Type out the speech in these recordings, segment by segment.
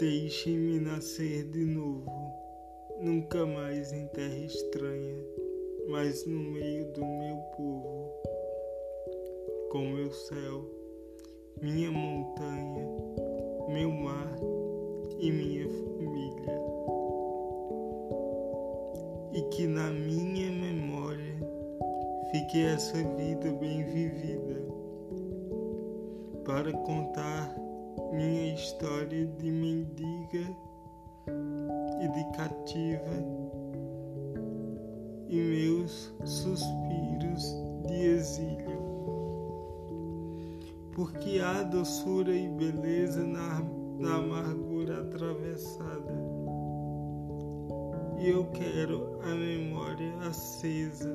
Deixe-me nascer de novo, nunca mais em terra estranha, mas no meio do meu povo, com meu céu, minha montanha, meu mar e minha família. E que na minha memória fique essa vida bem vivida. Para contar minha história de mendiga e de cativa e meus suspiros de exílio. Porque há doçura e beleza na, na amargura atravessada. E eu quero a memória acesa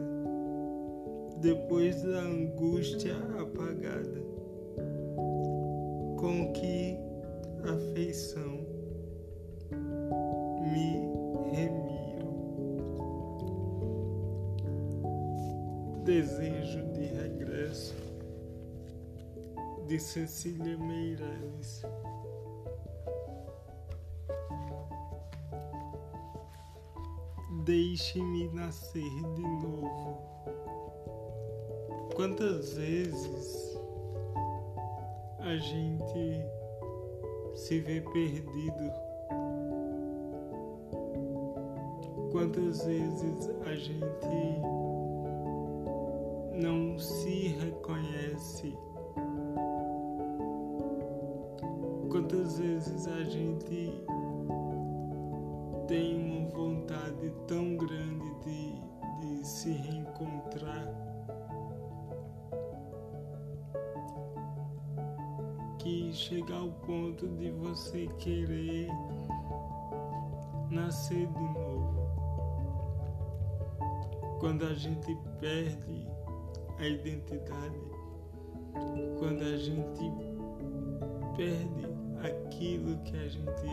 depois da angústia apagada com que afeição me remiro. Desejo de regresso de Cecília Meirelles. Deixe-me nascer de novo. Quantas vezes a gente se vê perdido. Quantas vezes a gente não se reconhece? Quantas vezes a gente que ao ponto de você querer nascer de novo. Quando a gente perde a identidade, quando a gente perde aquilo que a gente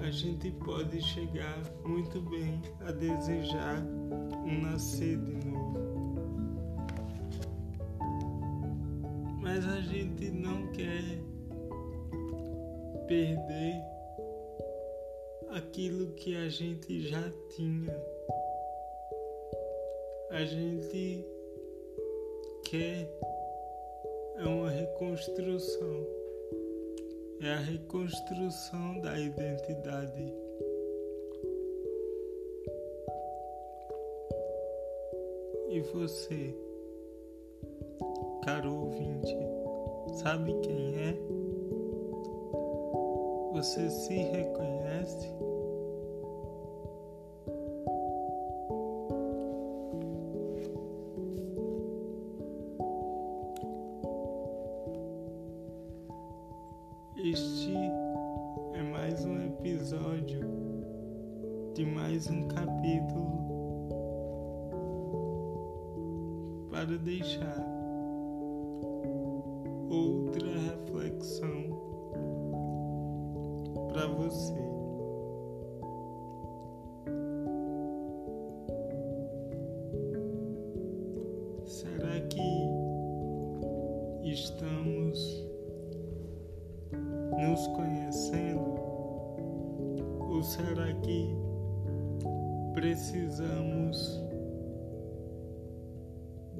é, a gente pode chegar muito bem a desejar um nascer de novo. Mas a gente não quer perder aquilo que a gente já tinha. A gente quer é uma reconstrução. É a reconstrução da identidade. E você? Caro ouvinte, sabe quem é? Você se reconhece? Este é mais um episódio de mais um capítulo para deixar outra reflexão para você. Será que estamos nos conhecendo? Ou será que precisamos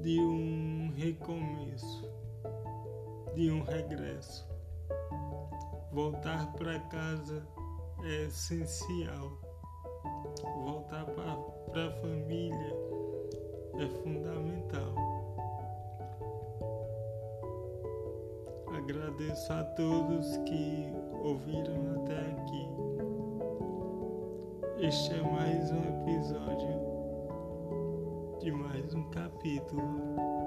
de um recomeço? De um regresso. Voltar para casa é essencial. Voltar para a família é fundamental. Agradeço a todos que ouviram até aqui. Este é mais um episódio de mais um capítulo